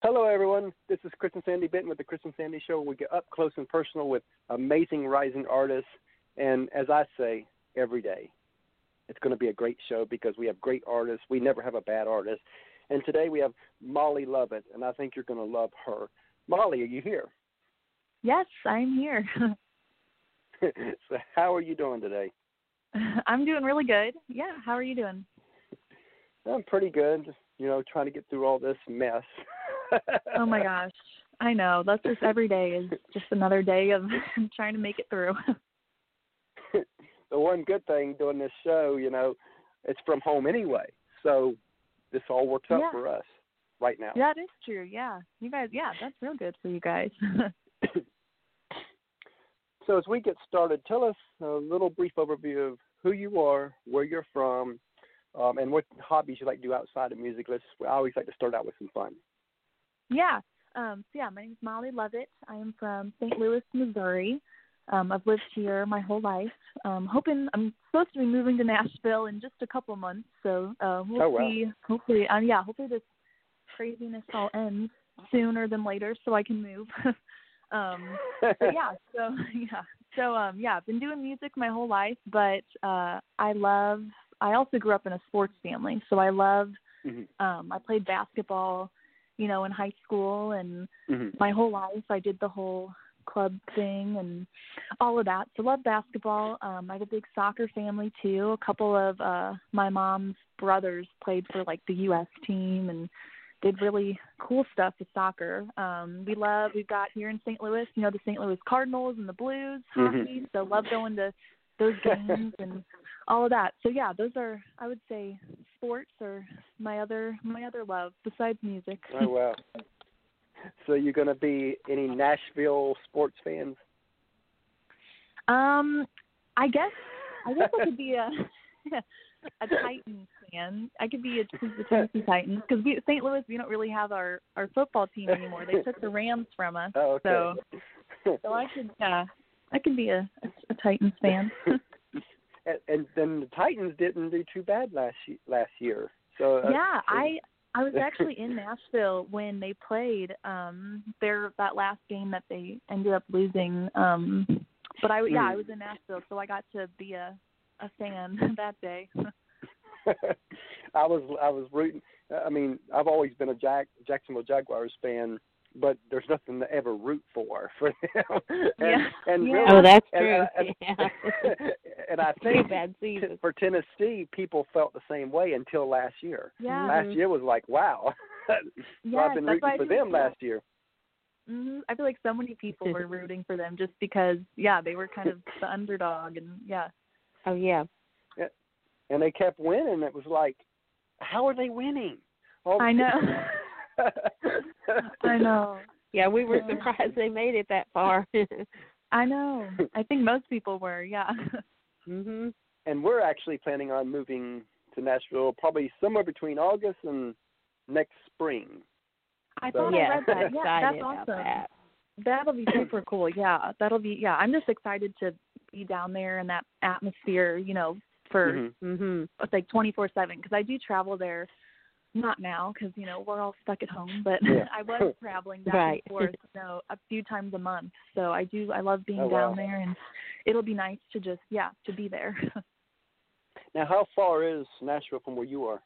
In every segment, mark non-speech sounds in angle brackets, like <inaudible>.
Hello, everyone. This is Chris and Sandy Benton with the Chris and Sandy Show. We get up close and personal with amazing rising artists, and as I say every day, it's going to be a great show because we have great artists. We never have a bad artist. And today we have Molly Lovette, and I think you're going to love her. Molly, are you here? Yes, I'm here. <laughs> <laughs> so, how are you doing today? I'm doing really good. Yeah, how are you doing? I'm pretty good. Just you know, trying to get through all this mess. <laughs> oh my gosh, I know. That's just every day is just another day of <laughs> trying to make it through. <laughs> the one good thing doing this show, you know, it's from home anyway, so this all works out yeah. for us right now. Yeah, that is true. Yeah, you guys. Yeah, that's real good for you guys. <laughs> <coughs> so as we get started, tell us a little brief overview of who you are, where you're from, um, and what hobbies you like to do outside of music. Let's. I always like to start out with some fun. Yeah. Um, so yeah, my name is Molly Lovette. I am from St. Louis, Missouri. Um, I've lived here my whole life. Um, hoping I'm supposed to be moving to Nashville in just a couple months, so uh, we'll oh, wow. see. Hopefully, um, yeah, hopefully this craziness all ends sooner than later, so I can move. <laughs> um, but yeah, <laughs> so <laughs> yeah, so um, yeah, I've been doing music my whole life, but uh, I love. I also grew up in a sports family, so I love. Mm-hmm. Um, I played basketball, you know, in high school, and mm-hmm. my whole life I did the whole club thing and all of that. So love basketball. Um I have a big soccer family too. A couple of uh my mom's brothers played for like the US team and did really cool stuff with soccer. Um we love we've got here in St. Louis, you know, the St. Louis Cardinals and the Blues mm-hmm. hockey. So love going to those games and all of that. So yeah, those are I would say sports are my other my other love besides music. Oh wow. <laughs> So you're going to be any Nashville sports fans? Um, I guess I guess I could be a <laughs> a <laughs> Titans fan. I could be a the Tennessee Titans because we St. Louis we don't really have our our football team anymore. They took the Rams from us. Oh, okay. So so I could yeah I could be a a, a Titans fan. And, and then the Titans didn't do too bad last last year. So uh, yeah, I I was actually in Nashville when they played um their that last game that they ended up losing. Um but I yeah, I was in Nashville so I got to be a a fan <laughs> that day. <laughs> I was I was rooting I mean, I've always been a Jack Jacksonville Jaguars fan, but there's nothing to ever root for <laughs> for them. and, yeah. and yeah. really, oh, that's and, true. And, yeah. <laughs> and I think bad season. for Tennessee, people felt the same way until last year. Yeah. Last year was like, wow. <laughs> so Yes, I've been rooting for them like- last year. hmm I feel like so many people were rooting for them just because yeah, they were kind of the underdog and yeah. Oh yeah. And they kept winning. It was like, how are they winning? All I know. I know. Yeah, we were Yeah. surprised they made it that far. <laughs> I know. I think most people were, yeah. mhm. and we're actually planning on moving to Nashville probably somewhere between August and next spring. I So- thought yeah, I read that. Yeah, <laughs> that's awesome. that. That'll be super cool. Yeah, that'll be. Yeah, I'm just excited to be down there in that atmosphere. You know, for Mhm. Mhm. it's like 24/7 because I do travel there. Not now because you know we're all stuck at home, but Yeah. <laughs> I was <laughs> traveling back Right. and <laughs> forth, you know, a few times a month. So I do. I love being Oh, down wow. there, and it'll be nice to just yeah to be there. Now, how far is Nashville from where you are?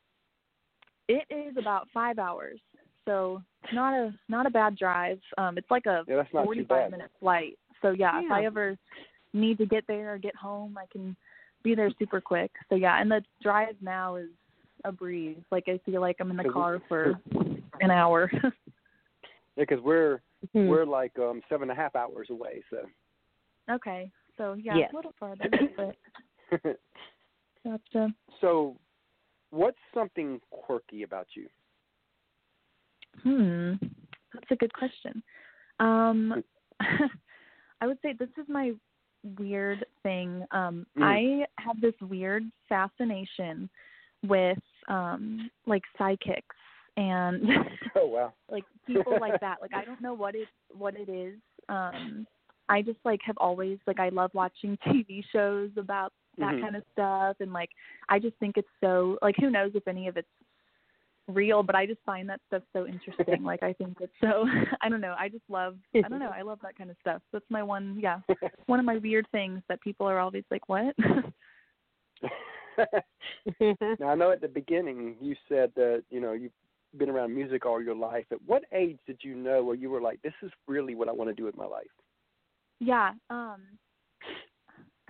it is about five hours, so it's not a not a bad drive. Um, it's like a Yeah, that's not too 45 minute flight. So yeah, if I ever need to get there or get home, I can be there super quick. So yeah, and the drive now is a breeze. Like I feel like I'm in the car for <laughs> an hour. <laughs> Yeah, because we're Mhm. we're like um seven and a half hours away. So. okay, so yeah, Yes. a little farther, but <laughs> gotcha. so, what's something quirky about you? Hmm, that's a good question. Um, I would say this is my weird thing. Um, Mm. I have this weird fascination with um like psychics and <laughs> Oh wow. <laughs> like people like that. Like I don't know what it what it is. Um I just like have always like I love watching <laughs> TV shows about that Mhm. kind of stuff and like I just think it's so like who knows if any of it's real, but I just find that stuff so interesting. like I think it's so I don't know. I just love I don't know. I love that kind of stuff. That's my one yeah one of my weird things that people are always like what. <laughs> now I know at the beginning you said that you know you've been around music all your life. At what age did you know where you were like, this is really what I want to do with my life? Yeah. Um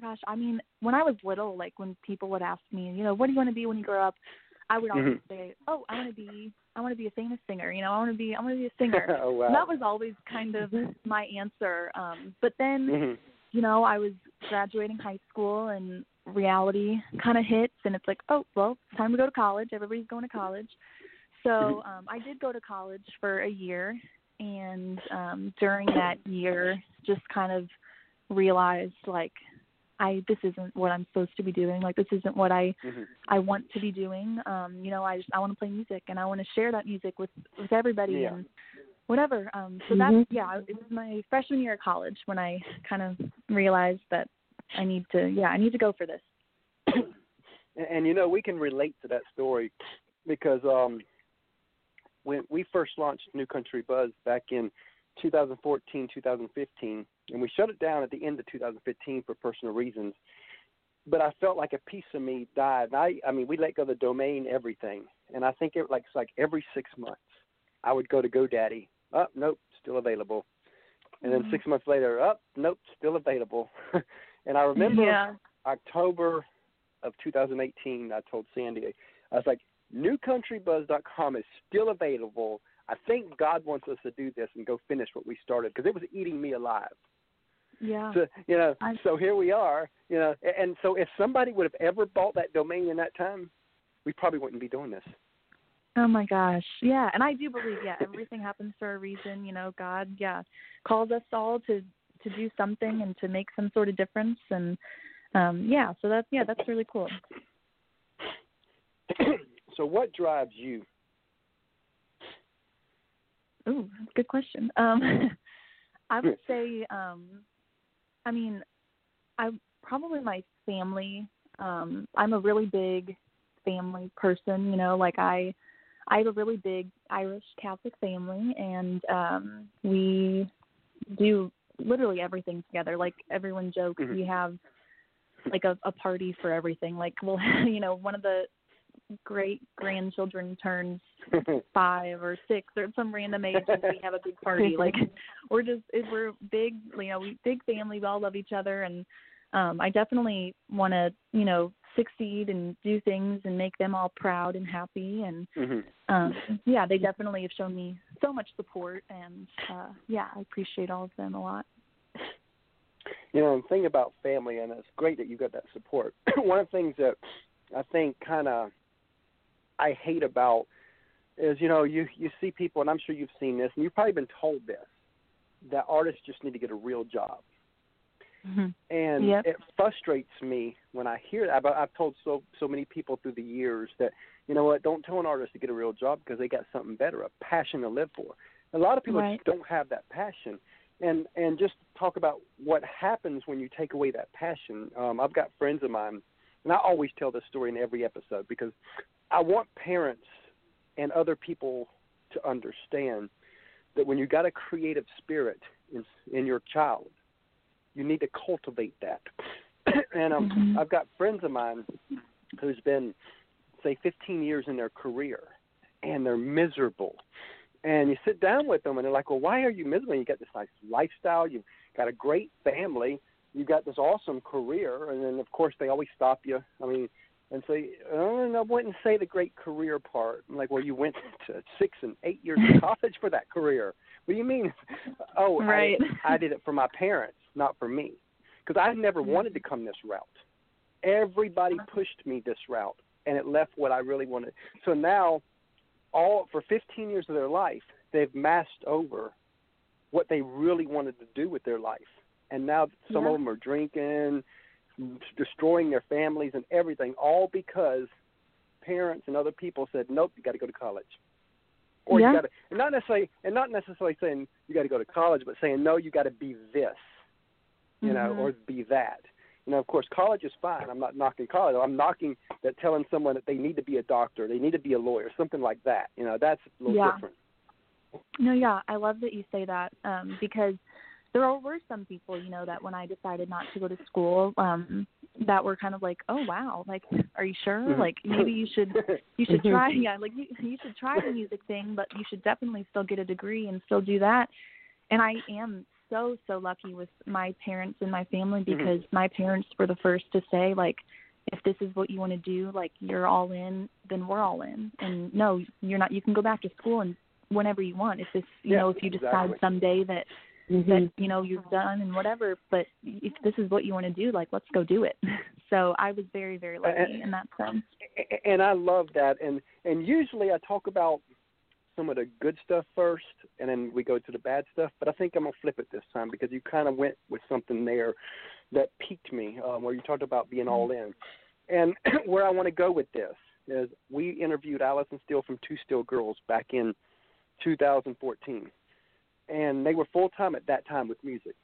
gosh, I mean, when I was little, like when people would ask me, you know, what do you want to be when you grow up? I would always mm-hmm. say, "Oh, I want to be, I want to be a famous singer." You know, I want to be, I want to be a singer. <laughs> oh, wow. And that was always kind of my answer. Um, but then, mm-hmm. you know, I was graduating high school, and reality kind of hits, and it's like, oh, well, it's time to go to college. Everybody's going to college. So Mm-hmm. um, I did go to college for a year, and um, during that year, just kind of realized like I this isn't what I'm supposed to be doing. Like this isn't what I mm-hmm. I want to be doing. Um, you know, I just I want to play music and I want to share that music with with everybody Yeah. and whatever. Um, so Mhm. that's yeah, it was my freshman year of college when I kind of realized that I need to yeah I need to go for this. and, and you know we can relate to that story because um when we first launched New Country Buzz back in 2014, 2015, and we shut it down at the end of 2015 for personal reasons. But I felt like a piece of me died. And I, I mean, we let go of the domain, everything, and I think it like it's like every six months, I would go to GoDaddy. Oh, nope, still available. And then Mhm. six months later, up, oh, nope, still available. <laughs> and I remember yeah. October of 2018, I told Sandy, I was like, newcountrybuzz.com is still available. I think God wants us to do this and go finish what we started because it was eating me alive. Yeah. So, you know, I- so here we are, you know, and so if somebody would have ever bought that domain in that time, we probably wouldn't be doing this. Oh my gosh. Yeah, and I do believe yeah, everything happens for a reason, you know, God, yeah, calls us all to to do something and to make some sort of difference and um yeah, so that's yeah, that's really cool. <clears throat> so what drives you? Ooh, a good question. Um <laughs> I would <clears throat> say um I mean I probably my family. Um I'm a really big family person, you know, like I I have a really big Irish Catholic family and um we do literally everything together. Like everyone jokes Mhm. we have like a, a party for everything. Like well <laughs> you know, one of the great grandchildren turns <laughs> five or six or some random age and we have a big party. <laughs> Like we're just we're big you know, we big family, we all love each other and um I definitely wanna, you know, succeed and do things and make them all proud and happy and hmm um yeah, they definitely have shown me so much support and uh yeah, I appreciate all of them a lot. You know, the thing about family, and it's great that you got that support. <clears throat> One of the things that I think kind of I hate about is, you know, you you see people, and I'm sure you've seen this, and you've probably been told this, that artists just need to get a real job. Mm-hmm. and Yep. it frustrates me when I hear that. But I've told so so many people through the years that you know what, don't tell an artist to get a real job because they got something better, a passion to live for. A lot of people Right. just don't have that passion, and and just talk about what happens when you take away that passion. Um, I've got friends of mine, and I always tell this story in every episode because I want parents and other people to understand that when you got a creative spirit in in your child, you need to cultivate that. <clears throat> and um, Mhm. I've got friends of mine who's been, say, 15 years in their career, and they're miserable. And you sit down with them, and they're like, "Well, why are you miserable? You got this nice lifestyle. You've got a great family. You've got this awesome career." And then, of course, they always stop you. I mean, and say, "Oh, uh, and I wouldn't say the great career part." I'm like, "Well, you went <laughs> to six and eight years of <laughs> college for that career. What do you mean?" <laughs> oh, I- I did it for my parents, not for me, because I never mm-hmm. wanted to come this route. Everybody uh-huh. pushed me this route, and it left what I really wanted. So now, all for 15 years of their life, they've masked over what they really wanted to do with their life, and now some Yeah. of them are drinking, destroying their families and everything, all because parents and other people said, "Nope, you got to go to college." Or Yeah. you got to, and not necessarily, and not necessarily saying you got to go to college, but saying no, you got to be this, you know, Mhm. or be that. You know, of course, college is fine. I'm not knocking college. I'm knocking that telling someone that they need to be a doctor, they need to be a lawyer, something like that. You know, that's a little Yeah. different. No, yeah, I love that you say that um, because there were some people, you know, that when I decided not to go to school, um, that were kind of like, "Oh wow, like, are you sure? Mhm. Like, maybe you should you should try, yeah, like you you should try the music thing, but you should definitely still get a degree and still do that." And I am so so lucky with my parents and my family Mhm. because my parents were the first to say like if this is what you want to do like you're all in then we're all in and no you're not you can go back to school and whenever you want if this you Yeah, know if you decide someday that Mhm. that you know you're done and whatever but if this is what you want to do like let's go do it <laughs> so i was very very lucky in that sense and I love that. And and usually I talk about some of the good stuff first, and then we go to the bad stuff. But I think I'm gonna flip it this time because you kind of went with something there that piqued me, um, where you talked about being all in. And <clears throat> where I want to go with this is we interviewed Allison Steele from Two Steel Girls back in 2014, and they were full time at that time with music.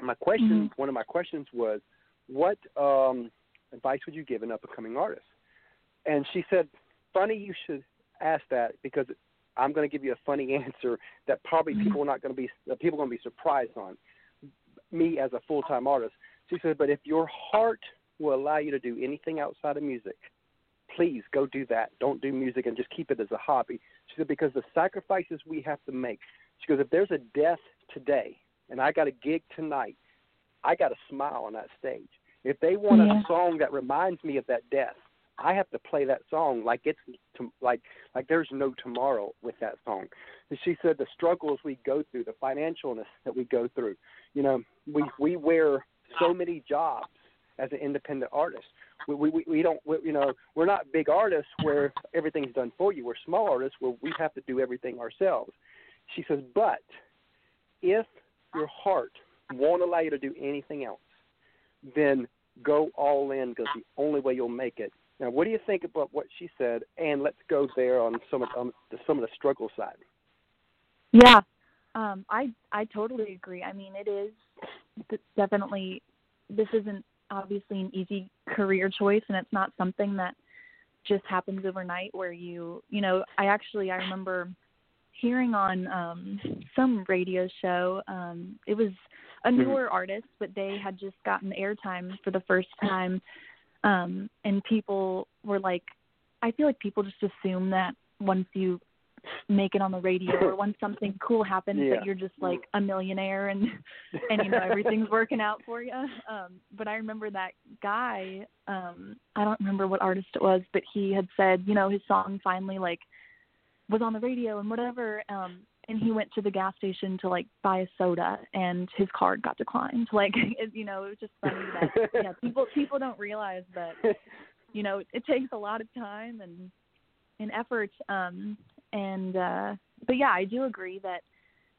My question, one of my questions was, what um, advice would you give an up and coming artist? And she said, "Funny you should ask that because I'm going to give you a funny <laughs> answer that probably Mhm. people are not going to be people are going to be surprised on. Me as a full time artist." She said, "But if your heart will allow you to do anything outside of music, please go do that. Don't do music and just keep it as a hobby." She said, "Because the sacrifices we have to make." She goes, "If there's a death today and I got a gig tonight, I got to smile on that stage. If they want Yeah. a song that reminds me of that death, I have to play that song like it's to, like like there's no tomorrow with that song. And she said the struggles we go through, the financialness that we go through. You know, we we wear so many jobs as an independent artist. We we we don't we, you know we're not big artists where everything's done for you. We're small artists where we have to do everything ourselves. She says, but if your heart won't allow you to do anything else, then go all in because the only way you'll make it. Now, what do you think about what she said? And let's go there on some of um, the, some of the struggle side. Yeah, um, I I totally agree. I mean, it is definitely this isn't obviously an easy career choice, and it's not something that just happens overnight. Where you you know, I actually I remember hearing on um some radio show. Um, it was a Mhm. newer artist, but they had just gotten airtime for the first time, um, and people were like, I feel like people just assume that once you make it on the radio or <laughs> when something cool happens Yeah. that you're just like a millionaire and <laughs> and you know everything's working out for you um but i remember that guy um i don't remember what artist it was but he had said you know his song finally like was on the radio and whatever um and he went to the gas station to like buy a soda and his card got declined <laughs> like it, you know it was just funny that yeah <laughs> people people don't realize that you know it takes a lot of time and and effort um and uh but yeah i do agree that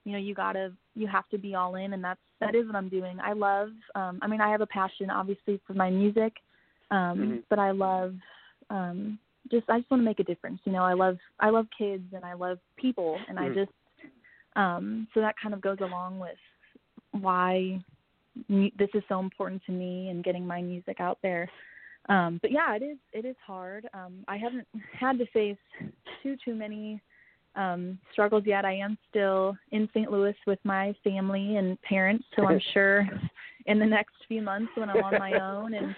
you know you gotta you have to be all in and that's that is what i'm doing i love um i mean i have a passion obviously for my music um Mhm. but i love um just i just want to make a difference you know i love i love kids and i love people and i Mhm. just um so that kind of goes along with why this is so important to me and getting my music out there. Um but yeah it is it is hard. Um i haven't had to face too too many um struggles yet. I am still in st louis with my family and parents so i'm <laughs> sure in the next few months when i'm on my <laughs> own and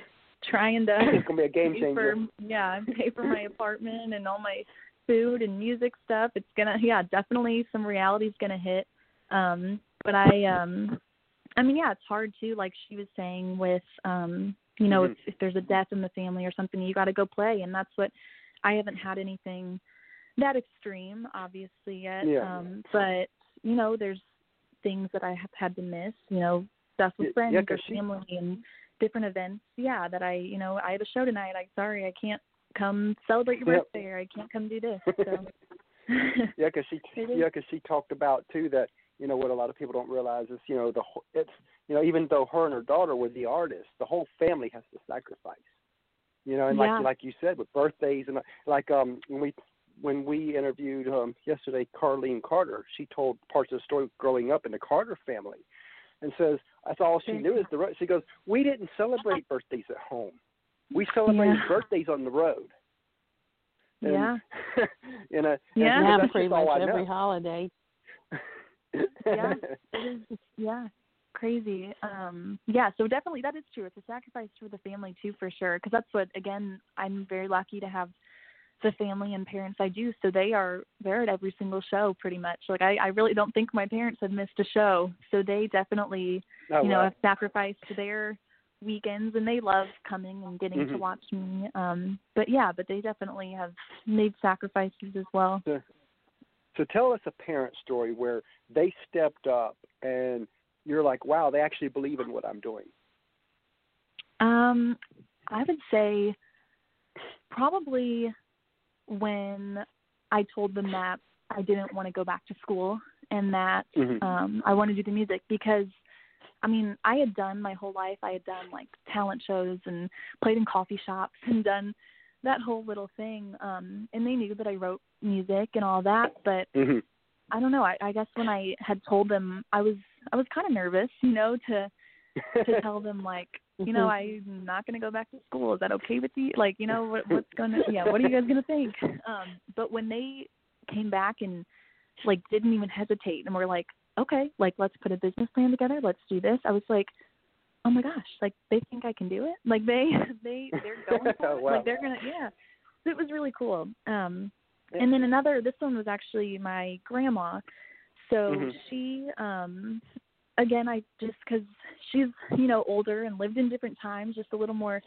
trying to it's gonna be a game pay changer. for yeah pay for my apartment and all my food and music stuff it's gonna yeah definitely some reality's gonna hit um but i um i mean yeah it's hard too like she was saying with um you know Mhm. if, if there's a death in the family or something you got to go play and that's what i haven't had anything that extreme obviously yet Yeah. um but you know there's things that i have had to miss you know stuff with friends yeah, or 'cause she- family and different events yeah that i you know i have a show tonight i'm sorry i can't come celebrate your Yep. birthday or i can't come do this so <laughs> yeah, because she <laughs> yeah, 'cause she talked about too that you know what a lot of people don't realize is you know the it's you know even though her and her daughter were the artists, the whole family has to sacrifice. You know, and Yeah. like like you said with birthdays and like um when we when we interviewed um yesterday Carlene Carter, she told parts of the story growing up in the Carter family. And says that's all she knew is the road. She goes, "We didn't celebrate birthdays at home. We celebrated Yeah. birthdays on the road." And, Yeah. <laughs> you know, Yeah. so Yeah, that's pretty all much I know. every holiday. <laughs> Yeah. it is yeah crazy um yeah so definitely that is true it's a sacrifice for the family too for sure because that's what again i'm very lucky to have the family and parents i do so they are they're at every single show pretty much like i i really don't think my parents have missed a show so they definitely oh, you know wow. have sacrificed their weekends and they love coming and getting to Mhm. watch me um but yeah but they definitely have made sacrifices as well So tell us a parent story where they stepped up and you're like, wow, they actually believe in what I'm doing. Um, I would say probably when I told them that I didn't want to go back to school and that Mhm. um I wanted to do the music because I mean, I had done my whole life, I had done like talent shows and played in coffee shops and done that whole little thing. Um and they knew that I wrote music and all that, but Mhm. I don't know, I, I guess when I had told them I was I was kind of nervous, you know, to to <laughs> tell them like you know i'm not going to go back to school. Is that okay with you? Like you know what <laughs> what's going to yeah what are you guys going to think? Um but when they came back and like didn't even hesitate and were like okay like let's put a business plan together. Let's do this i was like oh my gosh like they think i can do it? Like they <laughs> they they're <laughs> going for it. Wow. like they're going to yeah. So it was really cool. Um and then another this one was actually my grandma. So Mhm. she um again i just because she's you know older and lived in different times just a little more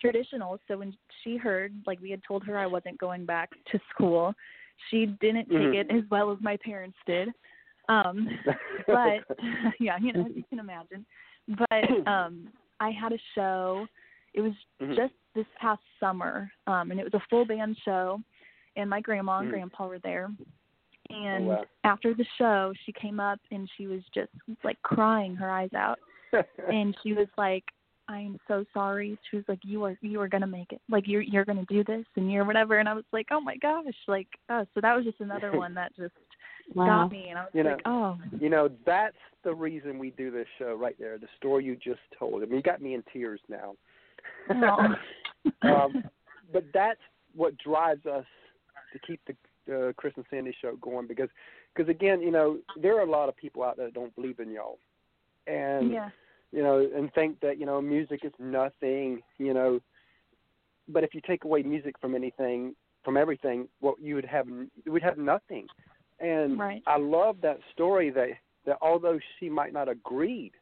traditional so when she heard like we had told her i wasn't going back to school she didn't take Mhm. it as well as my parents did um <laughs> but <laughs> yeah you know as you can imagine but <clears throat> um i had a show it was Mhm. just this past summer um and it was a full band show and my grandma and Mhm. grandpa were there and wow. after the show she came up and she was just like crying her eyes out <laughs> and she was like i'm so sorry she was like you are you are going to make it like you're you're going to do this and you're whatever and i was like oh my gosh like oh so that was just another <laughs> one that just Wow. got me and i was You know, like oh you know, that's the reason we do this show right there. The story you just told. I mean, you got me in tears now. <laughs> Um, but that's what drives us to keep the uh, Chris and Sandy show going because, because again, you know, there are a lot of people out there that don't believe in y'all, and yeah you know, and think that you know music is nothing, you know. But if you take away music from anything, from everything, what you would have, you would have nothing. And Right. I love that story that that although she might not agreed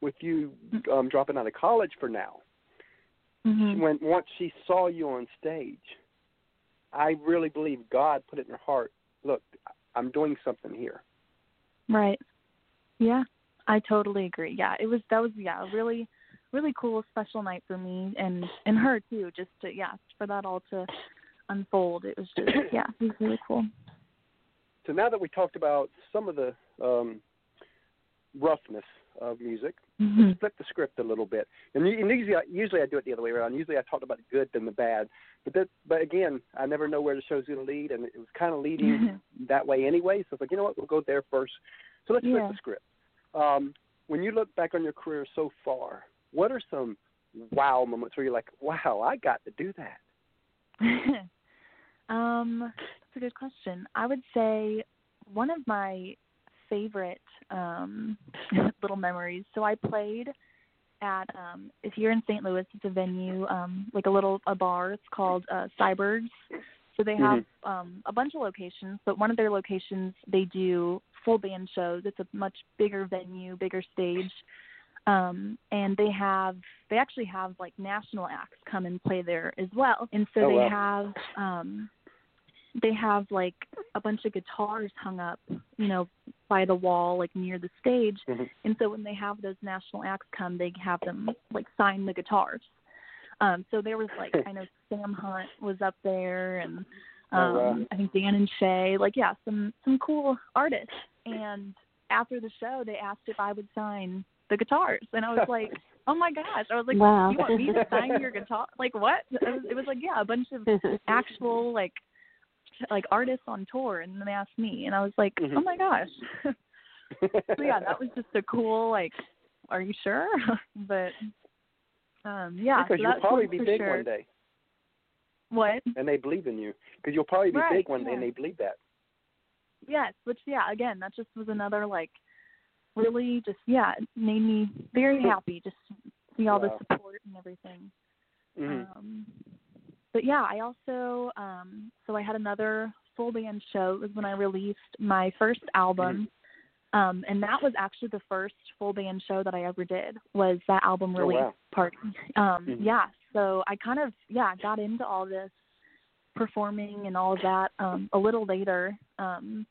with you um, dropping out of college for now, mhm when once she saw you on stage, I really believe God put it in her heart. Look, I'm doing something here. Right. Yeah, I totally agree. Yeah, it was that was yeah a really really cool special night for me and and her too. Just to yeah for that all to unfold. It was just <clears throat> yeah it was really cool. So now that we talked about some of the um, roughness of music, hmm let's flip the script a little bit. And, and usually, I, usually I do it the other way around. Usually I talk about the good and the bad. But that, but again, I never know where the show's going to lead, and it was kind of leading that way anyway. So it's like, you know what, we'll go there first. So let's Yeah. flip the script. Um, when you look back on your career so far, what are some wow moments where you're like, wow, I got to do that? <laughs> um, that's a good question. I would say one of my favorite um <laughs> little memories. So I played at um if you're in St. Louis, it's a venue, um, like a little a bar. It's called uh Syberg's. So they have um a bunch of locations, but one of their locations they do full band shows. It's a much bigger venue, bigger stage. Um and they have they actually have like national acts come and play there as well. And so Oh, they wow. have um they have like a bunch of guitars hung up, you know, by the wall, like near the stage. Mhm. And so when they have those national acts come, they have them like sign the guitars. Um, so there was like <laughs> I know Sam Hunt was up there, and um, Oh, wow. I think Dan and Shay, like yeah, some some cool artists. And after the show, they asked if I would sign the guitars, and I was like, <laughs> oh my gosh! I was like, Wow. you want me to sign your <laughs> guitar? Like what? It was, it was like yeah, a bunch of actual like like artists on tour and then they asked me and I was like, Mhm. Oh my gosh <laughs> so yeah, that was just a cool like. Are you sure? <laughs> but um yeah, because so you'll probably be big sure. one day, What? and they believe in you. Because you'll probably be Right, big one day, and they believe that. Yes, which yeah, again, that just was another like really just yeah, it made me very happy just to see all Wow. the support and everything. Mhm. Um but yeah, I also um so I had another full band show. It was when I released my first album. Um and that was actually the first full band show that I ever did was that album Oh, release wow. party. Um Mhm. yeah, so I kind of yeah, got into all this performing and all of that um a little later. Um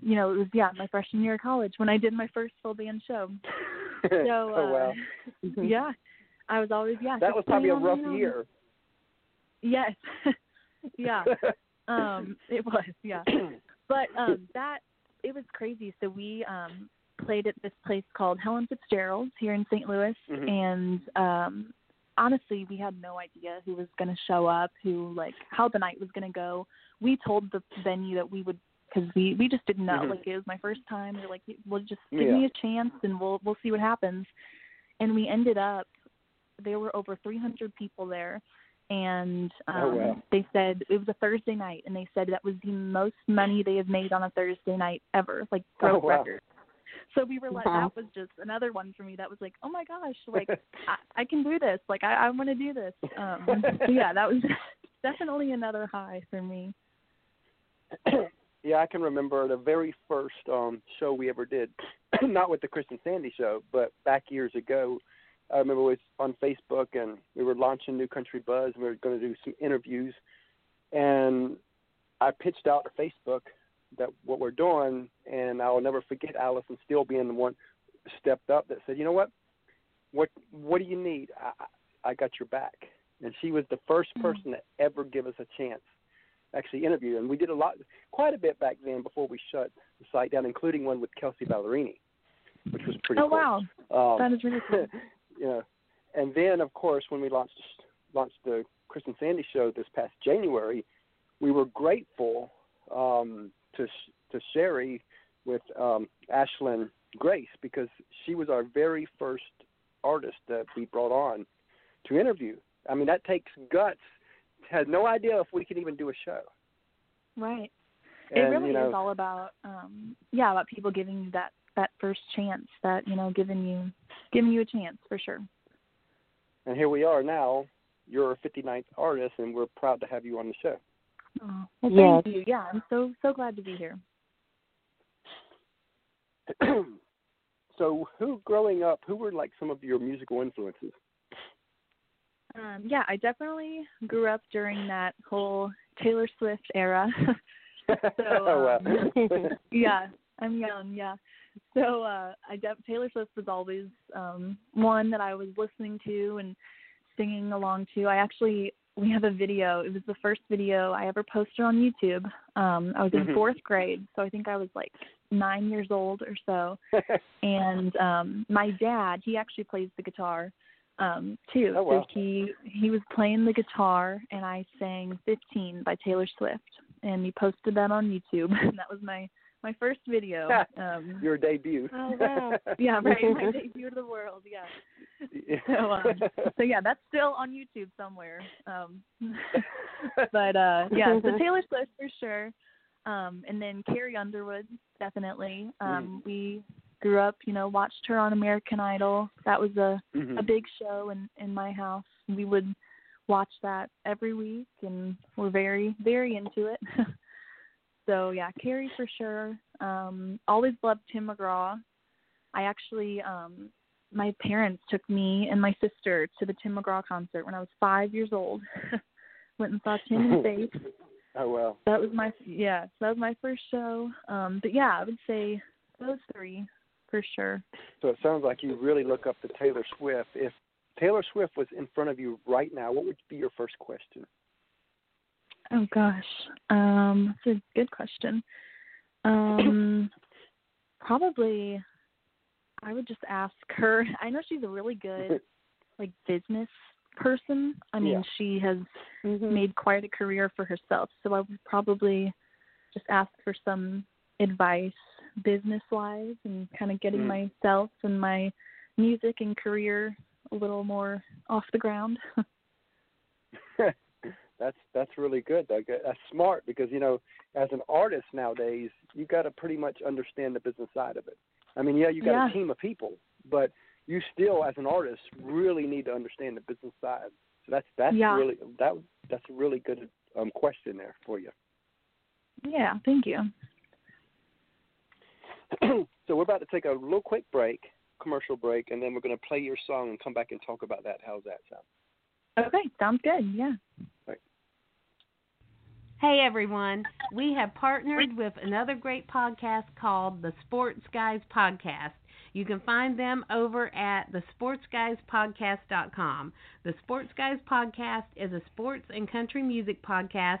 you know, it was yeah, my freshman year of college when I did my first full band show. <laughs> So oh wow, uh, <laughs> yeah. I was always yeah. that was probably a rough year. Yes. <laughs> yeah. Um it was, yeah. But um that it was crazy. So we um played at this place called Helen Fitzgerald's here in St. Louis Mhm. and um honestly we had no idea who was going to show up, who like how the night was going to go. We told the venue that we would cuz we we just didn't know. Mhm. Like it was my first time. They're like well just give Yeah. me a chance and we'll we'll see what happens. And we ended up there were over 300 people there and um Oh, wow. they said it was a Thursday night and they said that was the most money they have made on a Thursday night ever, like broke Oh, wow. record. So we were like Wow. that was just another one for me that was like, Oh my gosh, <laughs> like I, I can do this. Like I, I wanna do this. Um <laughs> so yeah, that was <laughs> definitely another high for me. yeah, I can remember the very first um show we ever did, <clears throat> not with the Chris and Sandy show, but back years ago. I remember it was on Facebook, and we were launching New Country Buzz, and we were going to do some interviews, and I pitched out to Facebook that what we're doing, and I'll never forget Allison Steele being the one stepped up that said, "You know what? What what do you need? I I got your back." And she was the first Mhm. person to ever give us a chance actually interview, and we did a lot, quite a bit back then before we shut the site down, including one with Kelsea Ballerini, which was pretty oh cool. wow. Um, That is really cool. <laughs> you know, and then of course when we launched launched the Chris and Sandy show this past January, we were grateful um, to to Sherry with um, Ashlyn Grace because she was our very first artist that we brought on to interview. I mean that takes guts. Had no idea if we could even do a show. Right. And, it really you know, is all about um yeah, about people giving you that that first chance, that, you know, giving you giving you a chance for sure. and here we are now. You're a 59th artist, and we're proud to have you on the show. Oh, well, Yes. thank you. Yeah, I'm so so glad to be here. <clears throat> so, who growing up, who were like some of your musical influences? Um, yeah, I definitely grew up during that whole Taylor Swift era. <laughs> <laughs> oh, um, <laughs> yeah, I'm young. Yeah, <laughs> so uh, I def- Taylor Swift was always um, one that I was listening to and singing along to. I actually we have a video. It was the first video I ever posted on YouTube. Um, I was in Mhm. fourth grade, so I think I was like nine years old or so. <laughs> and um my dad he actually plays the guitar um too Oh, wow. so he he was playing the guitar and i sang 15 by taylor swift and he posted that on youtube and <laughs> that was my my first video <laughs> um Your debut. Oh, wow. <laughs> yeah right my <laughs> debut to the world yeah. So um so yeah that's still on youtube somewhere um but uh yeah so taylor swift for sure um and then carrie underwood definitely. Um we grew up you know watched her on american idol. That was a Mhm. a big show in in my house. We would watch that every week and we're very very into it so yeah carrie for sure um always loved tim mcgraw i actually um my parents took me and my sister to the tim mcgraw concert when i was five years old <laughs> went and saw tim in <laughs> faith Oh, wow. that was my yeah that was my first show um but yeah i would say those three for sure So it sounds like you really look up to Taylor Swift. If Taylor Swift was in front of you right now, what would be your first question? Oh gosh um that's a good question um <clears throat> probably i would just ask her <laughs> i know she's a really good <laughs> like business person i mean Yeah. she has Mhm. made quite a career for herself. So I would probably just ask for some advice business wise and kind of getting Mm. myself and my music and career a little more off the ground. <laughs> that's that's really good. Doug. That's smart because you know, as an artist nowadays, you got to pretty much understand the business side of it. I mean, yeah, you got Yeah. a team of people, but you still, as an artist, really need to understand the business side. So that's that's Yeah. really that that's a really good um, question there for you. yeah, thank you. <clears throat> so we're about to take a little quick break, commercial break, and then we're going to play your song and come back and talk about that. How's that sound? Okay, sounds good. Yeah. Hey everyone, we have partnered with another great podcast called the Sports Guys Podcast. You can find them over at thesportsguyspodcast.com. The Sports Guys Podcast is a sports and country music podcast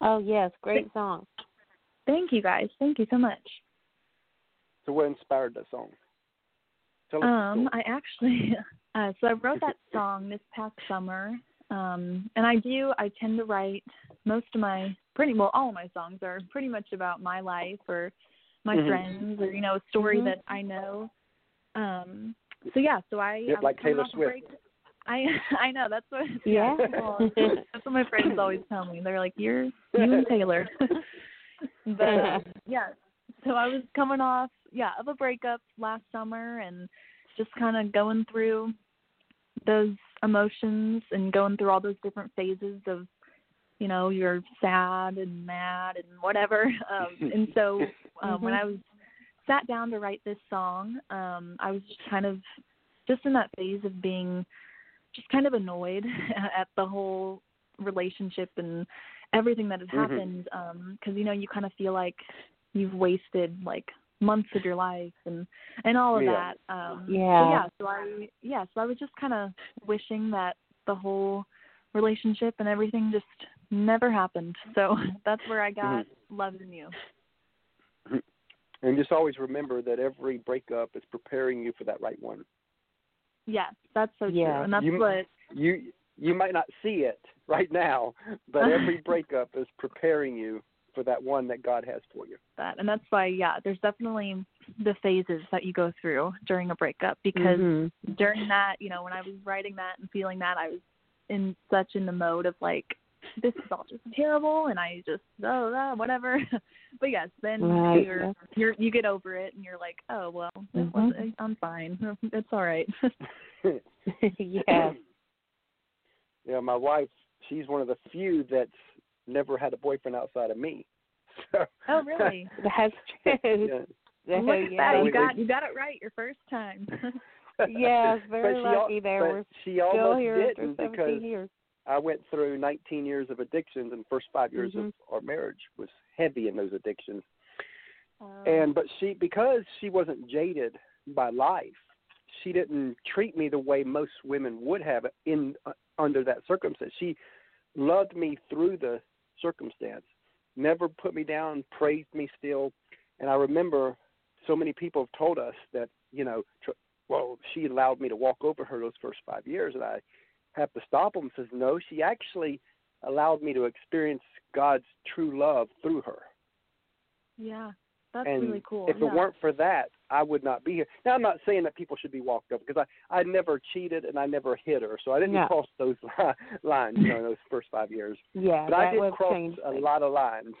Oh yes, great song. Thank you guys. Thank you so much. So what inspired that song? Tell us Um. I actually <laughs> uh so I wrote that song this past summer. Um and I do I tend to write most of my pretty well all of my songs are pretty much about my life or my Mhm. friends or you know a story Mhm. that I know. Um so yeah, so I, Yep, I like Taylor off a Swift. I <laughs> I know that's what <laughs> Yeah. <laughs> that's what my friends always tell me. They're like, "You're you and Taylor." but um, yeah, so I was coming off yeah of a breakup last summer and just kind of going through those emotions and going through all those different phases of you know you're sad and mad and whatever um and so um when Mhm. i was sat down to write this song um i was just kind of just in that phase of being just kind of annoyed <laughs> at the whole relationship and everything that had Mhm. happened um because you know you kind of feel like you've wasted like months of your life and and all of Yeah. that um Yeah. yeah so i yeah so i was just kind of wishing that the whole relationship and everything just never happened so <laughs> that's where i got loving you And just always remember that every breakup is preparing you for that right one. Yes that's so Yeah. true and that's You- what You you might not see it right now, but <laughs> every breakup is preparing you for that one that God has for you. that and that's why yeah there's definitely the phases that you go through during a breakup because Mhm. during that you know when i was writing that and feeling that i was in such in the mode of like <laughs> this is all just terrible and i just oh ah, whatever <laughs> but yes then Right, you're yeah. you're you get over it and you're like oh well it Mhm. was, i'm fine <laughs> it's all right yeah. Yeah, my wife, she's one of the few that's never had a boyfriend outside of me. So, oh really That's true. yeah. Yeah, Look at yeah. that. we- you got you got it right your first time yeah, very but she, al- lucky there. but We're she Still here after didn't 17 because years. I went through 19 years of addictions, and the first five years Mhm. of our marriage was heavy in those addictions. Um, And but she, because she wasn't jaded by life, she didn't treat me the way most women would have in uh, under that circumstance. She loved me through the circumstance, never put me down, praised me still. And I remember so many people have told us that you know, tr- well, she allowed me to walk over her those first five years, and I have to stop them. Says no, she actually allowed me to experience God's true love through her. yeah that's and really cool if yeah. it weren't for that, I would not be here. Now, I'm not saying that people should be walked over because I I never cheated and I never hit her, so I didn't No. cross those <laughs> li- lines, you know, those first five years. Yeah, But I did cross a things. lot of lines,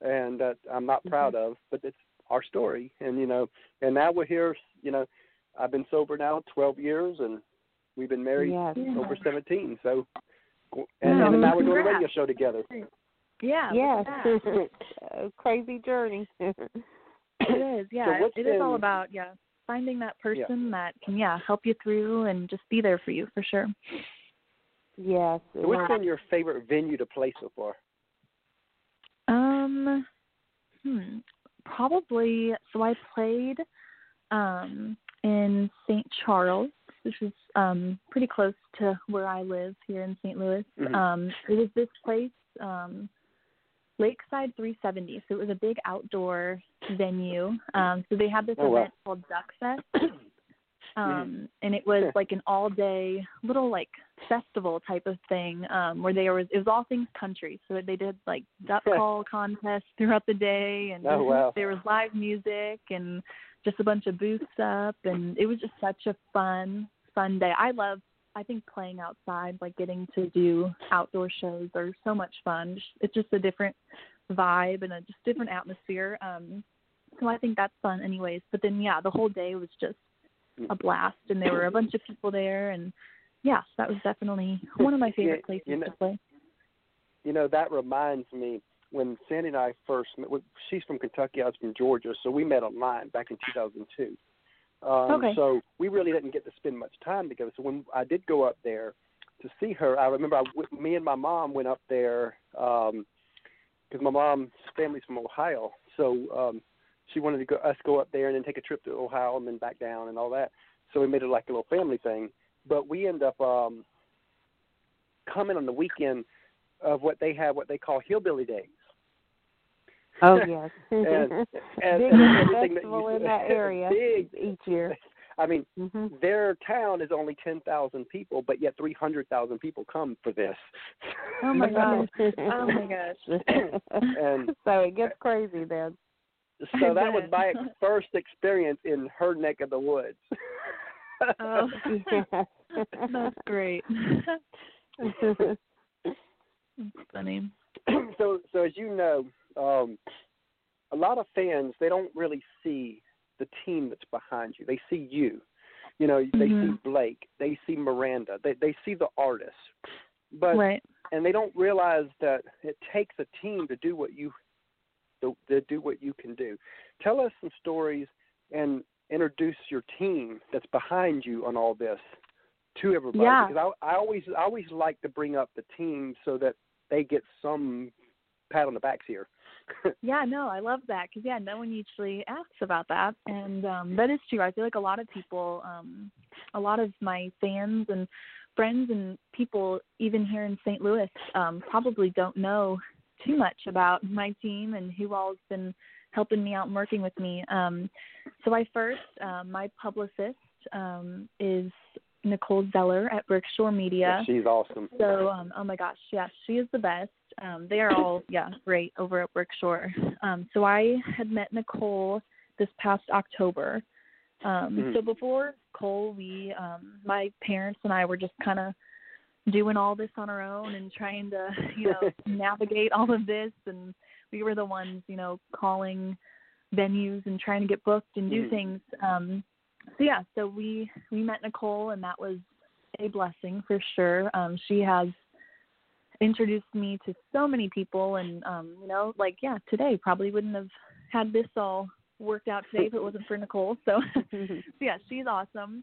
and that I'm not proud Mm-hmm. of. But it's our story, and you know, and now we're here. You know, I've been sober now 12 years, and we've been married Yes. Over 17. So, and, Yeah. and now we're doing a radio show together. yeah look Yes. <laughs> A crazy journey. It is, yeah. what's it is all been- about yeah finding that Yeah. person that can yeah help you through and just be there for you for sure. yes. So, what's been your favorite venue to play so far? Um, hmm, probably. So I played um in St. Charles, which is um pretty close to where I live here in St. Louis. Mhm. Um, it was this place, um, Lakeside 370. So it was a big outdoor venue. Um, so they had this Oh, wow. event called Duck Fest. <coughs> Um, and it was like an all day little like festival type of thing, um, where they was it was all things country. So they did like duck call contests throughout the day and Oh, <laughs> wow. there was live music and just a bunch of booths up and it was just such a fun, fun day. I love I think playing outside, like getting to do outdoor shows are so much fun. It's just a different vibe and a just different atmosphere. Um so I think that's fun anyways. But then yeah, the whole day was just a blast and there were a bunch of people there and yes, that was definitely one of my favorite places you know- to play. You know, that reminds me when Sandy and I first met. She's from Kentucky, I was from Georgia, so we met online back in 2002. Um, Okay. So we really didn't get to spend much time together. So when I did go up there to see her, I remember I, me and my mom went up there because my mom's family's from Ohio. So um, she wanted to go, us go up there and then take a trip to Ohio and then back down and all that. So we made it like a little family thing. But we end up um, coming on the weekend of what they have, what they call hillbilly days. Oh <laughs> yes. <laughs> and, and, Big and festival that you, in that area <laughs> Big. each year. I mean, hmm their town is only ten thousand people, but yet three hundred thousand people come for this. Oh my gosh. Oh my gosh. And- so it gets crazy then. so that was my first experience in her neck of the woods. Oh. That's great. That's funny. <clears throat> so so as you know, um, a lot of fans they don't really see the team that's behind you. They see you. You know, they Mhm. see Blake, they see Miranda, they they see the artist. But right. and they don't realize that it takes a team to do what you to, to do what you can do. Tell us some stories and introduce your team that's behind you on all this to everybody Yeah. because I, I always I always like to bring up the team so that they get some pat on the backs here. <laughs> Yeah, no, I love that because yeah, no one usually asks about that, and um, that is true. I feel like a lot of people, um, a lot of my fans and friends and people, even here in St. Louis, um, probably don't know too much about my team and who all's been helping me out and working with me. Um, so I first, um, my publicist um, is Nicole Zeller at Berkshire Media. she's awesome. So, um, oh my gosh, yes, she is the best. Um, they are all, <laughs> yeah, great over at Brookshore. Um, so I had met Nicole this past October. Um, Mhm. So before Cole, we, um, my parents and I were just kind of doing all this on our own and trying to, you know, <laughs> navigate all of this. And we were the ones, you know, calling venues and trying to get booked and do Mhm. things. Um, so yeah, so we we met Nicole, and that was a blessing for sure. Um, she has introduced me to so many people, and um, you know, like yeah, today probably wouldn't have had this all worked out today if it wasn't for Nicole. So, <laughs> so yeah, she's awesome.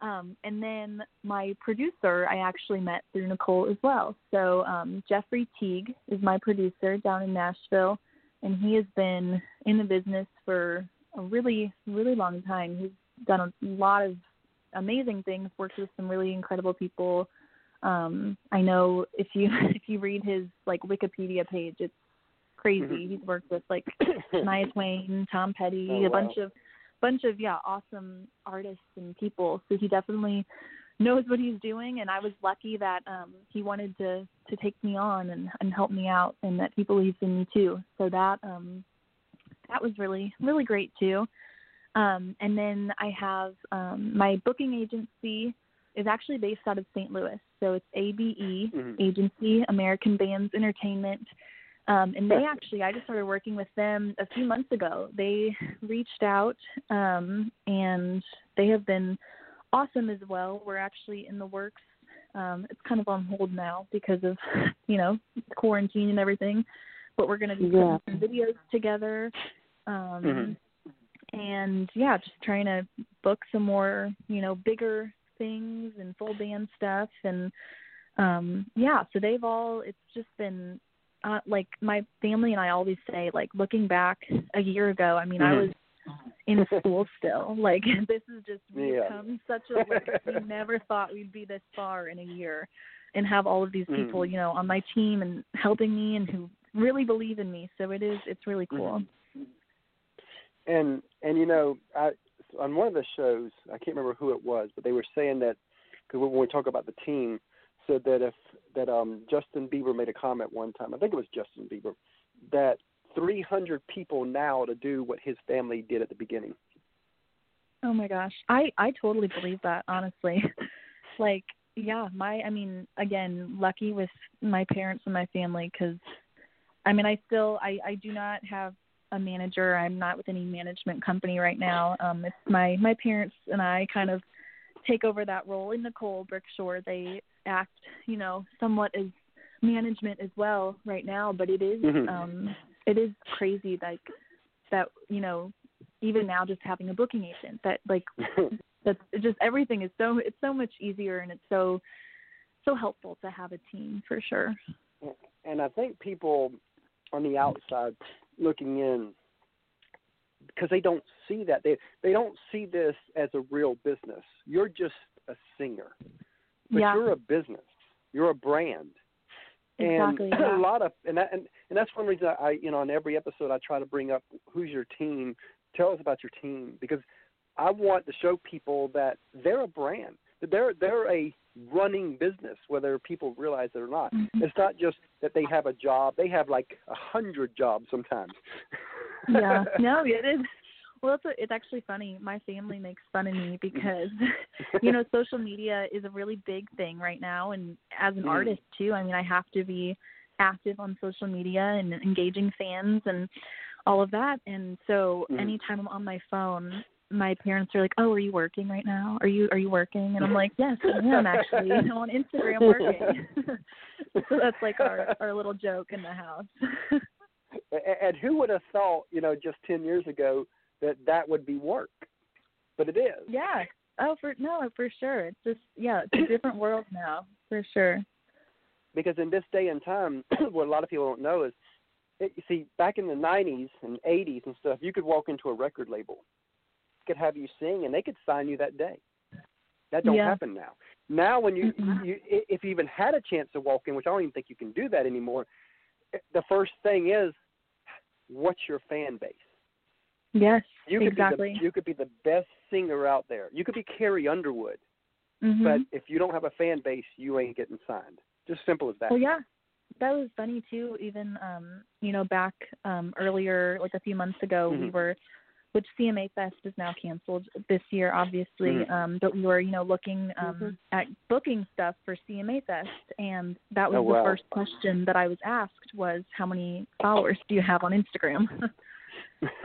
Um, and then my producer, I actually met through Nicole as well. So um, Jeffrey Teague is my producer down in Nashville, and he has been in the business for a really, really long time. He's done a lot of amazing things, worked with some really incredible people. Um, I know if you <laughs> if you read his like Wikipedia page, it's crazy. Mhm. He's worked with like <coughs> Shania Twain, Tom Petty, Oh, a bunch of bunch of yeah, awesome artists and people. So he definitely knows what he's doing and I was lucky that um he wanted to to take me on and and help me out and that he believes in me too. So that um that was really really great too. Um and then I have um my booking agency is actually based out of St. Louis. So it's ABE Mhm. Agency, American Bands Entertainment. Um, and they actually, I just started working with them a few months ago. They reached out, um, and they have been awesome as well. We're actually in the works. Um, it's kind of on hold now because of, you know, quarantine and everything. But we're going to be putting Yeah. some videos together. Um, Mhm. And yeah, just trying to book some more, you know, bigger things and full band stuff. And um, yeah, so they've all, it's just been uh, like my family and I always say, like looking back a year ago, I mean, I Mhm. was in school still. <laughs> Like <laughs> this is just we've Yeah. come such a we never thought we'd be this far in a year and have all of these Mhm. people, you know, on my team and helping me and who really believe in me. So it is it's really cool. And and you know I on one of the shows I can't remember who it was, but they were saying that because when we talk about the team, said that if that um Justin Bieber made a comment one time, I think it was Justin Bieber, that 300 people now to do what his family did at the beginning. Oh my gosh. I I totally believe that, honestly. <laughs> like, yeah, my I mean, again, lucky with my parents and my family cuz I mean, I still I I do not have a manager. I'm not with any management company right now. Um it's my my parents and I kind of take over that role in Nicole Brickshore. They act, you know, somewhat as management as well right now, but it is, Mhm. um it is crazy like that, you know, even now just having a booking agent that like <laughs> that's just everything is so it's so much easier and it's so so helpful to have a team for sure. and I think people on the outside looking in because they don't see that they they don't see this as a real business. You're just a singer, but yeah. you're a business. You're a brand, Exactly, <clears throat> And yeah. a lot of and that and, and that's one reason I you know on every episode I try to bring up who's your team. Tell us about your team because I want to show people that they're a brand. They're they're a running business, whether people realize it or not. Mhm. It's not just that they have a job; they have like a hundred jobs sometimes. yeah no <laughs> it is well it's a, it's actually funny my family makes fun of me <laughs> because you know social media is a really big thing right now and as an Mhm. artist too i mean i have to be active on social media and engaging fans and all of that and so Mhm. anytime i'm on my phone my parents are like oh are you working right now are you are you working and i'm like yes i am actually i'm on instagram working <laughs> so that's like our our little joke in the house and who would have thought, you know, just ten years ago that that would be work? But it is. Yeah. Oh, for no, for sure. It's just yeah, it's a different world now, for sure. because in this day and time, <clears throat> what a lot of people don't know is, it, you see, back in the '90s and '80s and stuff, you could walk into a record label, could have you sing, and they could sign you that day. That don't Yeah. happen now. Now, when you, you if you even had a chance to walk in, which I don't even think you can do that anymore, eh, the first thing is, what's your fan base? Yes, You could exactly. be the, you could be the best singer out there. You could be Carrie Underwood, Mhm. but if you don't have a fan base, you ain't getting signed. Just simple as that. Well, yeah, that was funny too. Even um, you know, back um earlier, like a few months ago, we Mhm. were, which CMA Fest is now canceled this year, obviously. Mhm. Um, but we were, you know, looking um Mhm. at booking stuff for CMA Fest, and that was Oh, wow. the first question that I was asked was, "How many followers do you have on Instagram?" <laughs>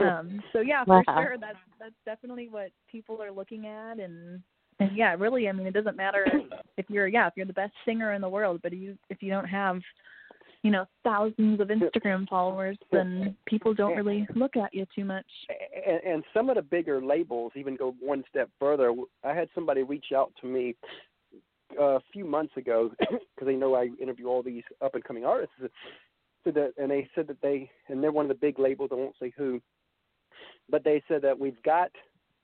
um so yeah for Wow. sure that's that's definitely what people are looking at and and yeah really i mean it doesn't matter <clears throat> if you're yeah if you're the best singer in the world but you if you don't have you know thousands of instagram followers then people don't really look at you too much and, and some of the bigger labels even go one step further. I had somebody reach out to me uh, a few months ago <coughs> because they know I interview all these up and coming artists. So that, and they said that they, and they're one of the big labels. I won't say who, but they said that we've got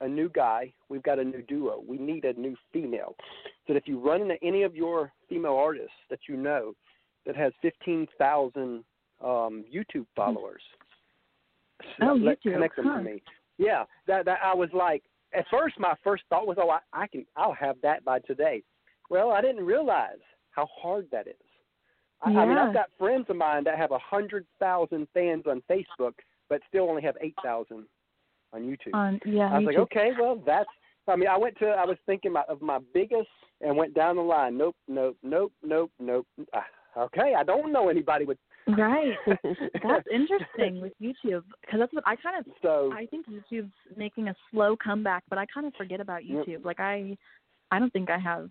a new guy, we've got a new duo. We need a new female. So that if you run into any of your female artists that you know that has fifteen thousand um, YouTube followers, Oh, let, YouTube, connect them huh. to me. Yeah, that that I was like, at first my first thought was, oh, I, I can, I'll have that by today. Well, I didn't realize how hard that is. I, I mean, I've got friends of mine that have a hundred thousand fans on Facebook, but still only have eight thousand on YouTube. on yeah I was like, okay, well, that's. I mean, I went to. I was thinking my, of my biggest and went down the line. Nope, nope, nope, nope, nope. Ah, okay, I don't know anybody with. right <laughs> that's interesting with youtube because that's what i kind of So I think YouTube's making a slow comeback, but I kind of forget about. YouTube. Like I, I don't think I have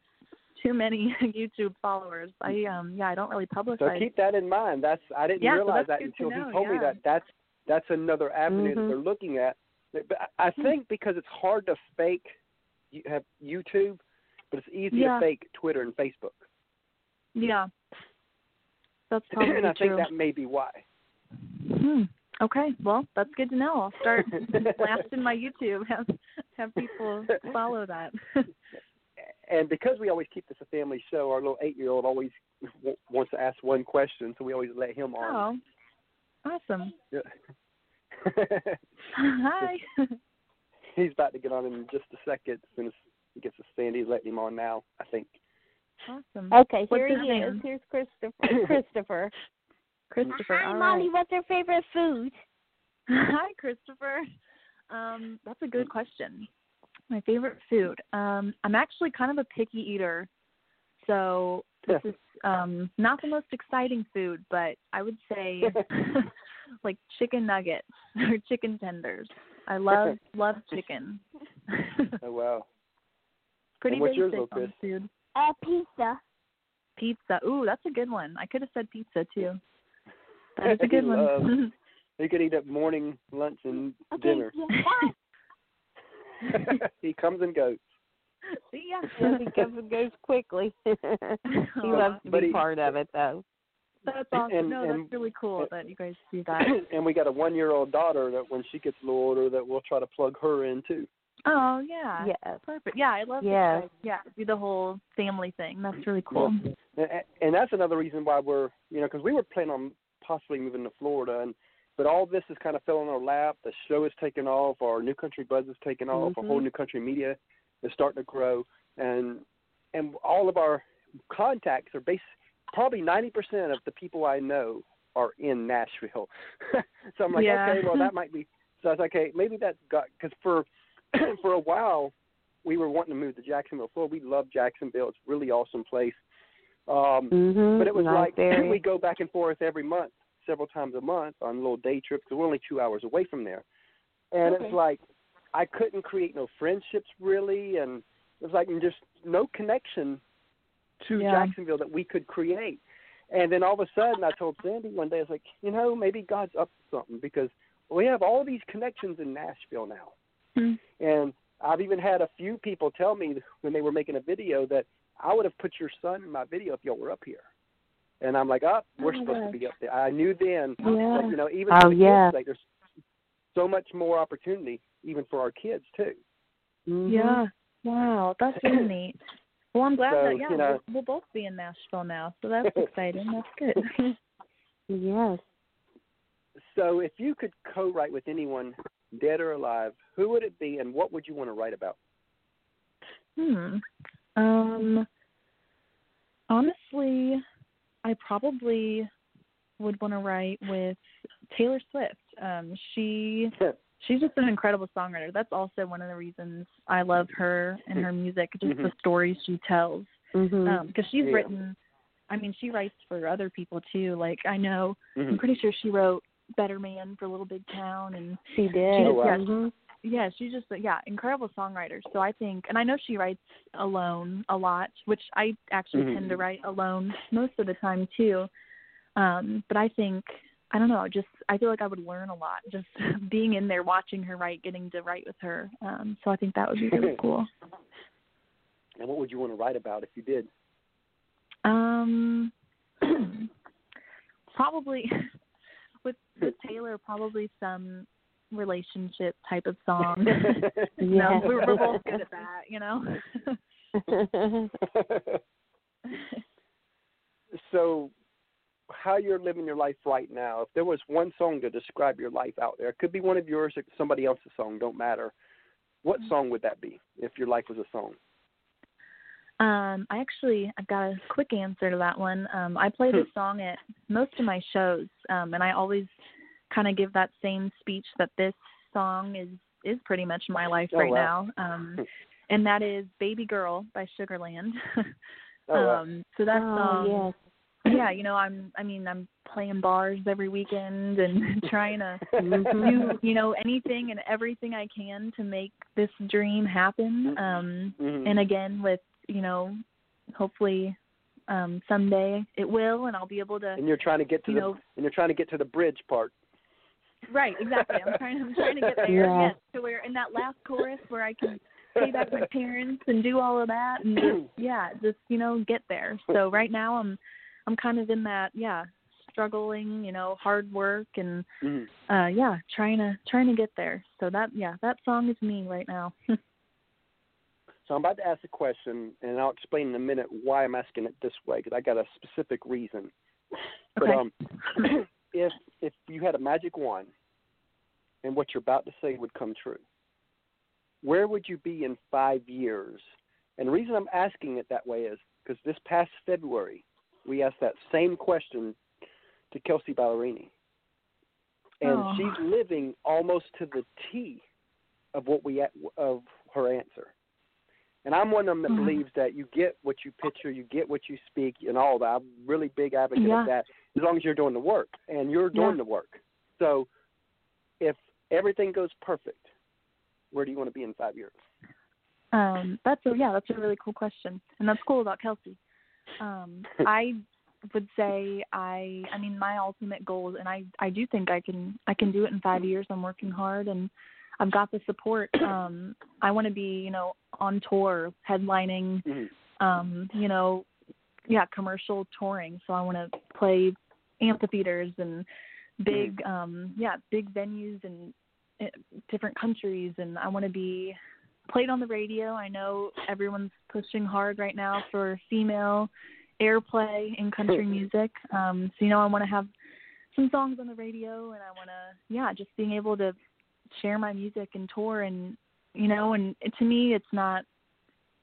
too many <laughs> YouTube followers. I um yeah, I don't really publish. So keep that in mind. That's I didn't Yeah, realize that's that until know, he told me that. That's that's another avenue that Mhm. they're looking at. But I I Hmm. think because it's hard to fake, you have YouTube, but it's easy Yeah. to fake Twitter and Facebook. yeah, that's <laughs> probably and I true. think that may be why. Hmm. Okay, well that's good to know. I'll start <laughs> blasting my YouTube. <laughs> Have have people follow that. And because we always keep this a family show, our little eight-year-old always w- wants to ask one question, so we always let him on. oh, awesome. Yeah. Hi. He's about to get on in just a second. As soon as he gets to stand, he's letting him on now. I think. Awesome. Okay, What's here he name? is. Here's Christopher. <coughs> Christopher. Christopher. Hi, all Molly. right. What's your favorite food? <laughs> Hi, Christopher. Um, that's a good question. My favorite food. Um, I'm actually kind of a picky eater, so this is um, not the most exciting food, but I would say <laughs> <laughs> like chicken nuggets or chicken tenders. I love love chicken. Oh wow. Pretty And what's basic little on Chris? food. Uh, pizza. Pizza. Ooh, that's a good one. I could have said pizza too. That is a <laughs> good one. loves- <laughs> He could eat at morning, lunch, and Okay, dinner. yeah, <laughs> bye. he comes and goes. See ya. Yes, he comes and goes quickly. he Aw. loves to But be he- part of it, though. That's awesome. And- no, and- that's really cool that you guys do <clears throat> that. and we got a one-year-old daughter that when she gets a little older, that we'll try to plug her in too. Oh yeah. Yes. Perfect. Yeah, I love Yes. that. Yeah, do the whole family thing. That's really cool. And, and that's another reason why we're, you know, because we were planning on possibly moving to Florida, and but all this has kind of fell on our lap. The show has taken off. Our new country buzz has taken off. Our whole mm-hmm. new country media is starting to grow, and and all of our contacts are based. Probably ninety percent of the people I know are in Nashville. <laughs> so I'm like, Yeah. okay, well that <laughs> might be. So I was like, okay, maybe that's got because for <clears throat> for a while we were wanting to move to Jacksonville, Florida. We love Jacksonville. It's a really awesome place. Um, Mhm. but it was like <clears throat> we go back and forth every month, several times a month on little day trips because we're only two hours away from there. And Okay. it's like I couldn't create no friendships really, and it was like just no connection to Yeah. Jacksonville that we could create. And then all of a sudden, I told Sandy one day, I was like, you know, maybe God's up to something because we have all these connections in Nashville now. Hmm. And I've even had a few people tell me when they were making a video that I would have put your son in my video if y'all were up here. And I'm like, oh, we're Oh my supposed to be up there. I knew then Yeah. that, you know, even Oh, for the yeah. kids' like there's so much more opportunity even for our kids too. Mhm. Yeah. Wow, that's really <clears throat> neat. Well, I'm glad So, that yeah, you know- we'll, we'll both be in Nashville now, so that's <laughs> exciting. That's good. <laughs> Yes. So if you could co-write with anyone, dead or alive, who would it be, and what would you want to write about? hmm. Um. Honestly, I probably would want to write with Taylor Swift. Um, she <laughs> she's just an incredible songwriter. That's also one of the reasons I love her and her music, just the Mhm. stories she tells. Because she's Yeah. written i mean she writes for other people too like i know i'm Mhm. pretty sure she wrote better man for little big town and she did. She wow. yeah, Mhm. yeah she's just yeah incredible songwriter so i think and i know she writes alone a lot which i actually Mhm. tend to write alone most of the time too um but i think i don't know just i feel like i would learn a lot just <laughs> being in there watching her write getting to write with her um so i think that would be really <laughs> cool And what would you want to write about if you did? Um, <clears throat> probably <laughs> with with <laughs> Taylor, probably some relationship type of song. <laughs> <laughs> you know, Yes. we're, we're both good at that, you know. so how you're living your life right now if there was one song to describe your life out there it could be one of yours or somebody else's song don't matter what mm. song would that be if your life was a song Um, I actually I've got a quick answer to that one. Um, I play this song at most of my shows, um, and I always kind of give that same speech that this song is is pretty much my life Oh, right wow. now. Um, and that is "Baby Girl" by Sugarland. <laughs> Oh, wow. um, so that oh, yes. <clears throat> yeah, you know, I'm I mean I'm playing bars every weekend and <laughs> trying to Mhm. do you know anything and everything I can to make this dream happen. Um, Mhm. and again with you know hopefully um someday it will and I'll be able to and you're trying to get to you the know and you're trying to get to the bridge part. Right exactly. I'm trying I'm trying to get <laughs> there Yeah. yes to where in that last chorus where I can pay back my parents and do all of that and just <clears throat> yeah just you know get there. So right now I'm I'm kind of in that yeah struggling you know hard work and Mhm. uh yeah trying to trying to get there. So that yeah that song is me right now <laughs> So I'm about to ask a question, and I'll explain in a minute why I'm asking it this way because I got a specific reason. But Okay. um, <clears throat> if if you had a magic wand, and what you're about to say would come true, where would you be in five years? And the reason I'm asking it that way is because this past February we asked that same question to Kelsea Ballerini, and Oh. she's living almost to the T of what we of her answer. And I'm one of them that Mhm. believes that you get what you picture, you get what you speak, and all that. I'm really big advocate Yeah. of that. As long as you're doing the work, and you're doing Yeah. the work. So, if everything goes perfect, where do you want to be in five years? Um, that's a yeah, that's a really cool question, and that's cool about Kelsea. Um, <laughs> I would say I, I mean, my ultimate goal, and I, I do think I can, I can do it in five years. I'm working hard, and I've got the support. <clears throat> Um, I want to be, you know, on tour, headlining, Mhm. um, you know, yeah, commercial touring. So I want to play amphitheaters and big, um, yeah, big venues and uh, different countries, and I want to be played on the radio. I know everyone's pushing hard right now for female airplay in country <laughs> music. Um, so you know, I want to have some songs on the radio, and I want to, yeah, just being able to share my music and tour, and you know, and to me, it's not.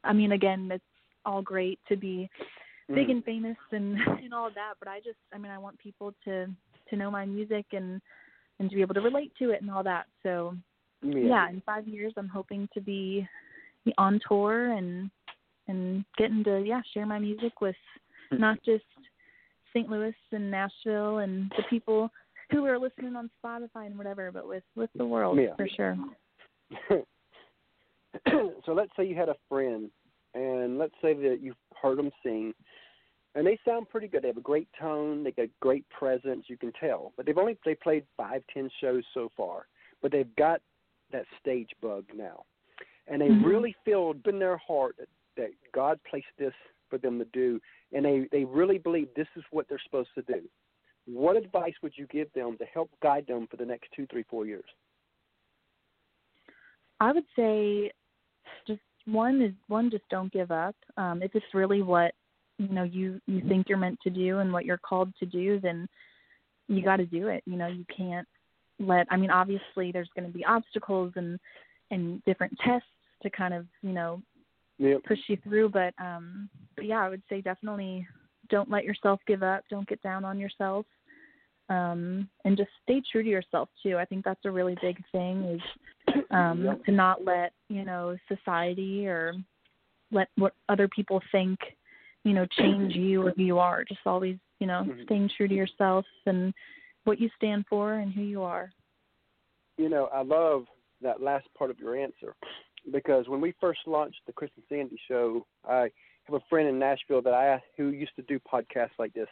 I mean, again, it's all great to be big Mhm. and famous and <laughs> and all of that, but I just, I mean, I want people to to know my music and and to be able to relate to it and all that. So yeah, in five years, I'm hoping to be on tour and and getting to yeah share my music with not just St. Louis and Nashville and the people who are listening on Spotify and whatever, but with with the world Yeah. for sure. <clears throat> so let's say you had a friend, and let's say that you've heard them sing, and they sound pretty good. They have a great tone. They got great presence. You can tell, but they've only they played five, ten shows so far, but they've got that stage bug now, and they Mhm. really feel in their heart that, that God placed this for them to do, and they they really believe this is what they're supposed to do. What advice would you give them to help guide them for the next two, three, four years? I would say just one is one just don't give up. Um if it's really what you know you you think you're meant to do and what you're called to do then you got to do it. You know, you can't let I mean obviously there's going to be obstacles and and different tests to kind of, you know, Yep. push you through but um but yeah, I would say definitely don't let yourself give up, don't get down on yourself. Um and just stay true to yourself too. I think that's a really big thing is um Yep. to not let you know society or let what other people think you know change you or who you are just always you know Mhm. staying true to yourself and what you stand for and who you are you know, I love that last part of your answer because when we first launched the Chris and Sandy show, I have a friend in Nashville that I asked, who used to do podcasts like this,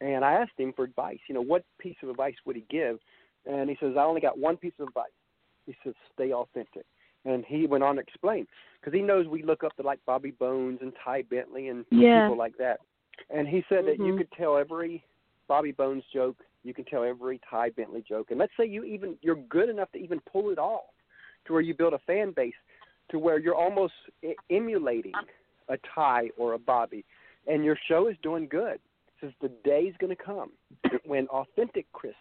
and I asked him for advice. You know, what piece of advice would he give? And he says, I only got one piece of advice. He says, stay authentic. And he went on to explain because he knows we look up to like Bobby Bones and Ty Bentley and Yeah. people like that. And he said that you Mhm. could tell every Bobby Bones joke, you can tell every Ty Bentley joke, and let's say you even you're good enough to even pull it off, to where you build a fan base, to where you're almost emulating a Ty or a Bobby, and your show is doing good. Says the day's going to come when authentic Chris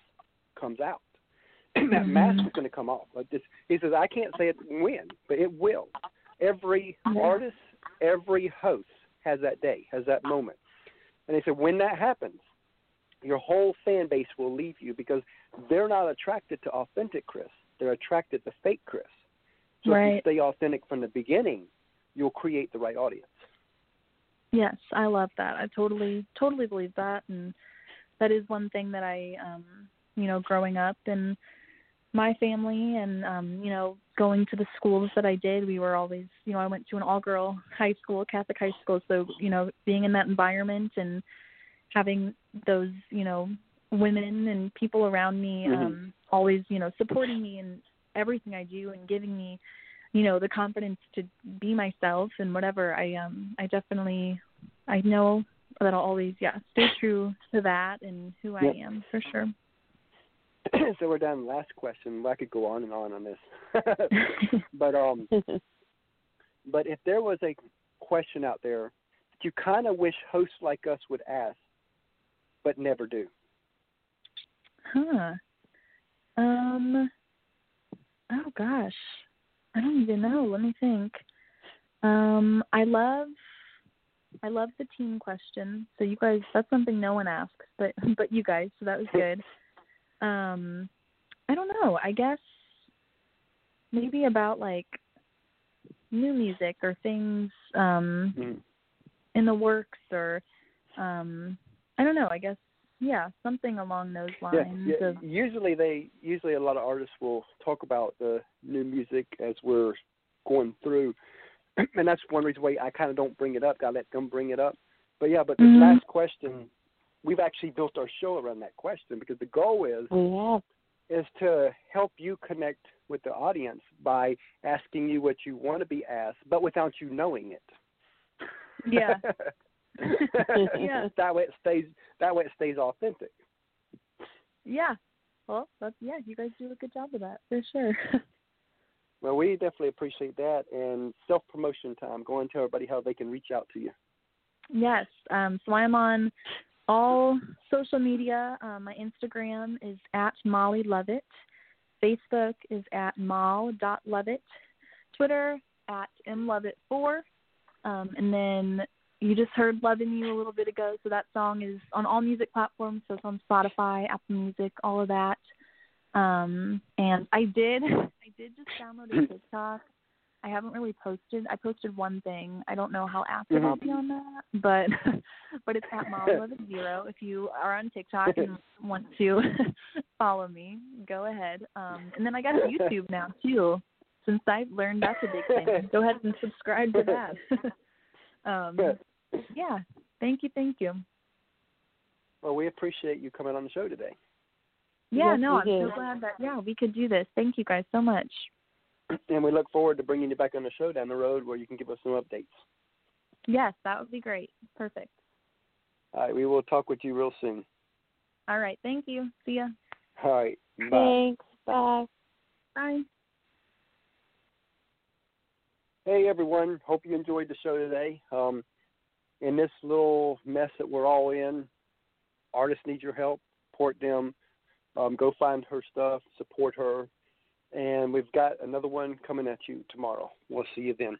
comes out. <clears throat> that Mhm. mask is going to come off. Like this, he says, I can't say it when, but it will. Every artist, every host has that day, has that moment. And he said, when that happens, your whole fan base will leave you because they're not attracted to authentic Chris. They're attracted to fake Chris. So if you stay authentic from the beginning, you'll create the right audience. Yes i love that i totally totally believe that and that is one thing that i um you know growing up in my family and um you know going to the schools that i did we were always you know i went to an all girl high school catholic high school so you know being in that environment and having those you know women and people around me Mhm. um always you know supporting me in everything i do and giving me you know the confidence to be myself and whatever i um i definitely i know that i'll always yeah stay true to that and who i Yep. am for sure <clears throat> so we're the last question. I could go on and on on this. <laughs> but um <laughs> but if there was a question out there that you kind of wish hosts like us would ask but never do. huh um oh gosh i don't even know let me think um i love i love the team question so you guys that's something no one asks but <laughs> but you guys so that was good um i don't know i guess maybe about like new music or things um Mm. in the works or um I don't know, I guess yeah, something along those Yeah, lines yeah. of Usually they usually a lot of artists will talk about the new music as we're going through, <clears throat> and that's one reason why I kind of don't bring it up. I let them bring it up. But yeah, but this Mhm. last question, we've actually built our show around that question because the goal is We have. is to help you connect with the audience by asking you what you want to be asked, but without you knowing it. Yeah. <laughs> Yeah. <laughs> That way it stays. That way it stays authentic. yeah. Well, that's yeah, you guys do a good job of that for sure. <laughs> Well, we definitely appreciate that. And self promotion time. Go and tell everybody how they can reach out to you. Yes. Um, so I'm on all social media. Um, my Instagram is at Molly Lovette. Facebook is at mal.lovett. Twitter at mlovett4. Um, and then you just heard Loving You a little bit ago. So that song is on all music platforms. So it's on Spotify, Apple Music, all of that. Um, and I did, did just download a <clears throat> TikTok. I haven't really posted. I posted one thing. I don't know how active I'll be on that, but <laughs> but it's at Molly11 <laughs> Zero. If you are on TikTok and want to <laughs> follow me, go ahead. Um, and then I got YouTube now too, since I've learned that's a big thing. Go ahead and subscribe to that. um, yeah. Thank you. Thank you. Well, we appreciate you coming on the show today. Yeah. Yes, no, I'm do. so glad that yeah we could do this. Thank you guys so much. And we look forward to bringing you back on the show down the road where you can give us some updates. Yes, that would be great. Perfect. All right, we will talk with you real soon. All right. Thank you. See ya. All right, bye. Thanks. Bye. Bye. Hey everyone, hope you enjoyed the show today. Um, in this little mess that we're all in, artists need your help. Support them. Um, go find her stuff. Support her. And we've got another one coming at you tomorrow. We'll see you then.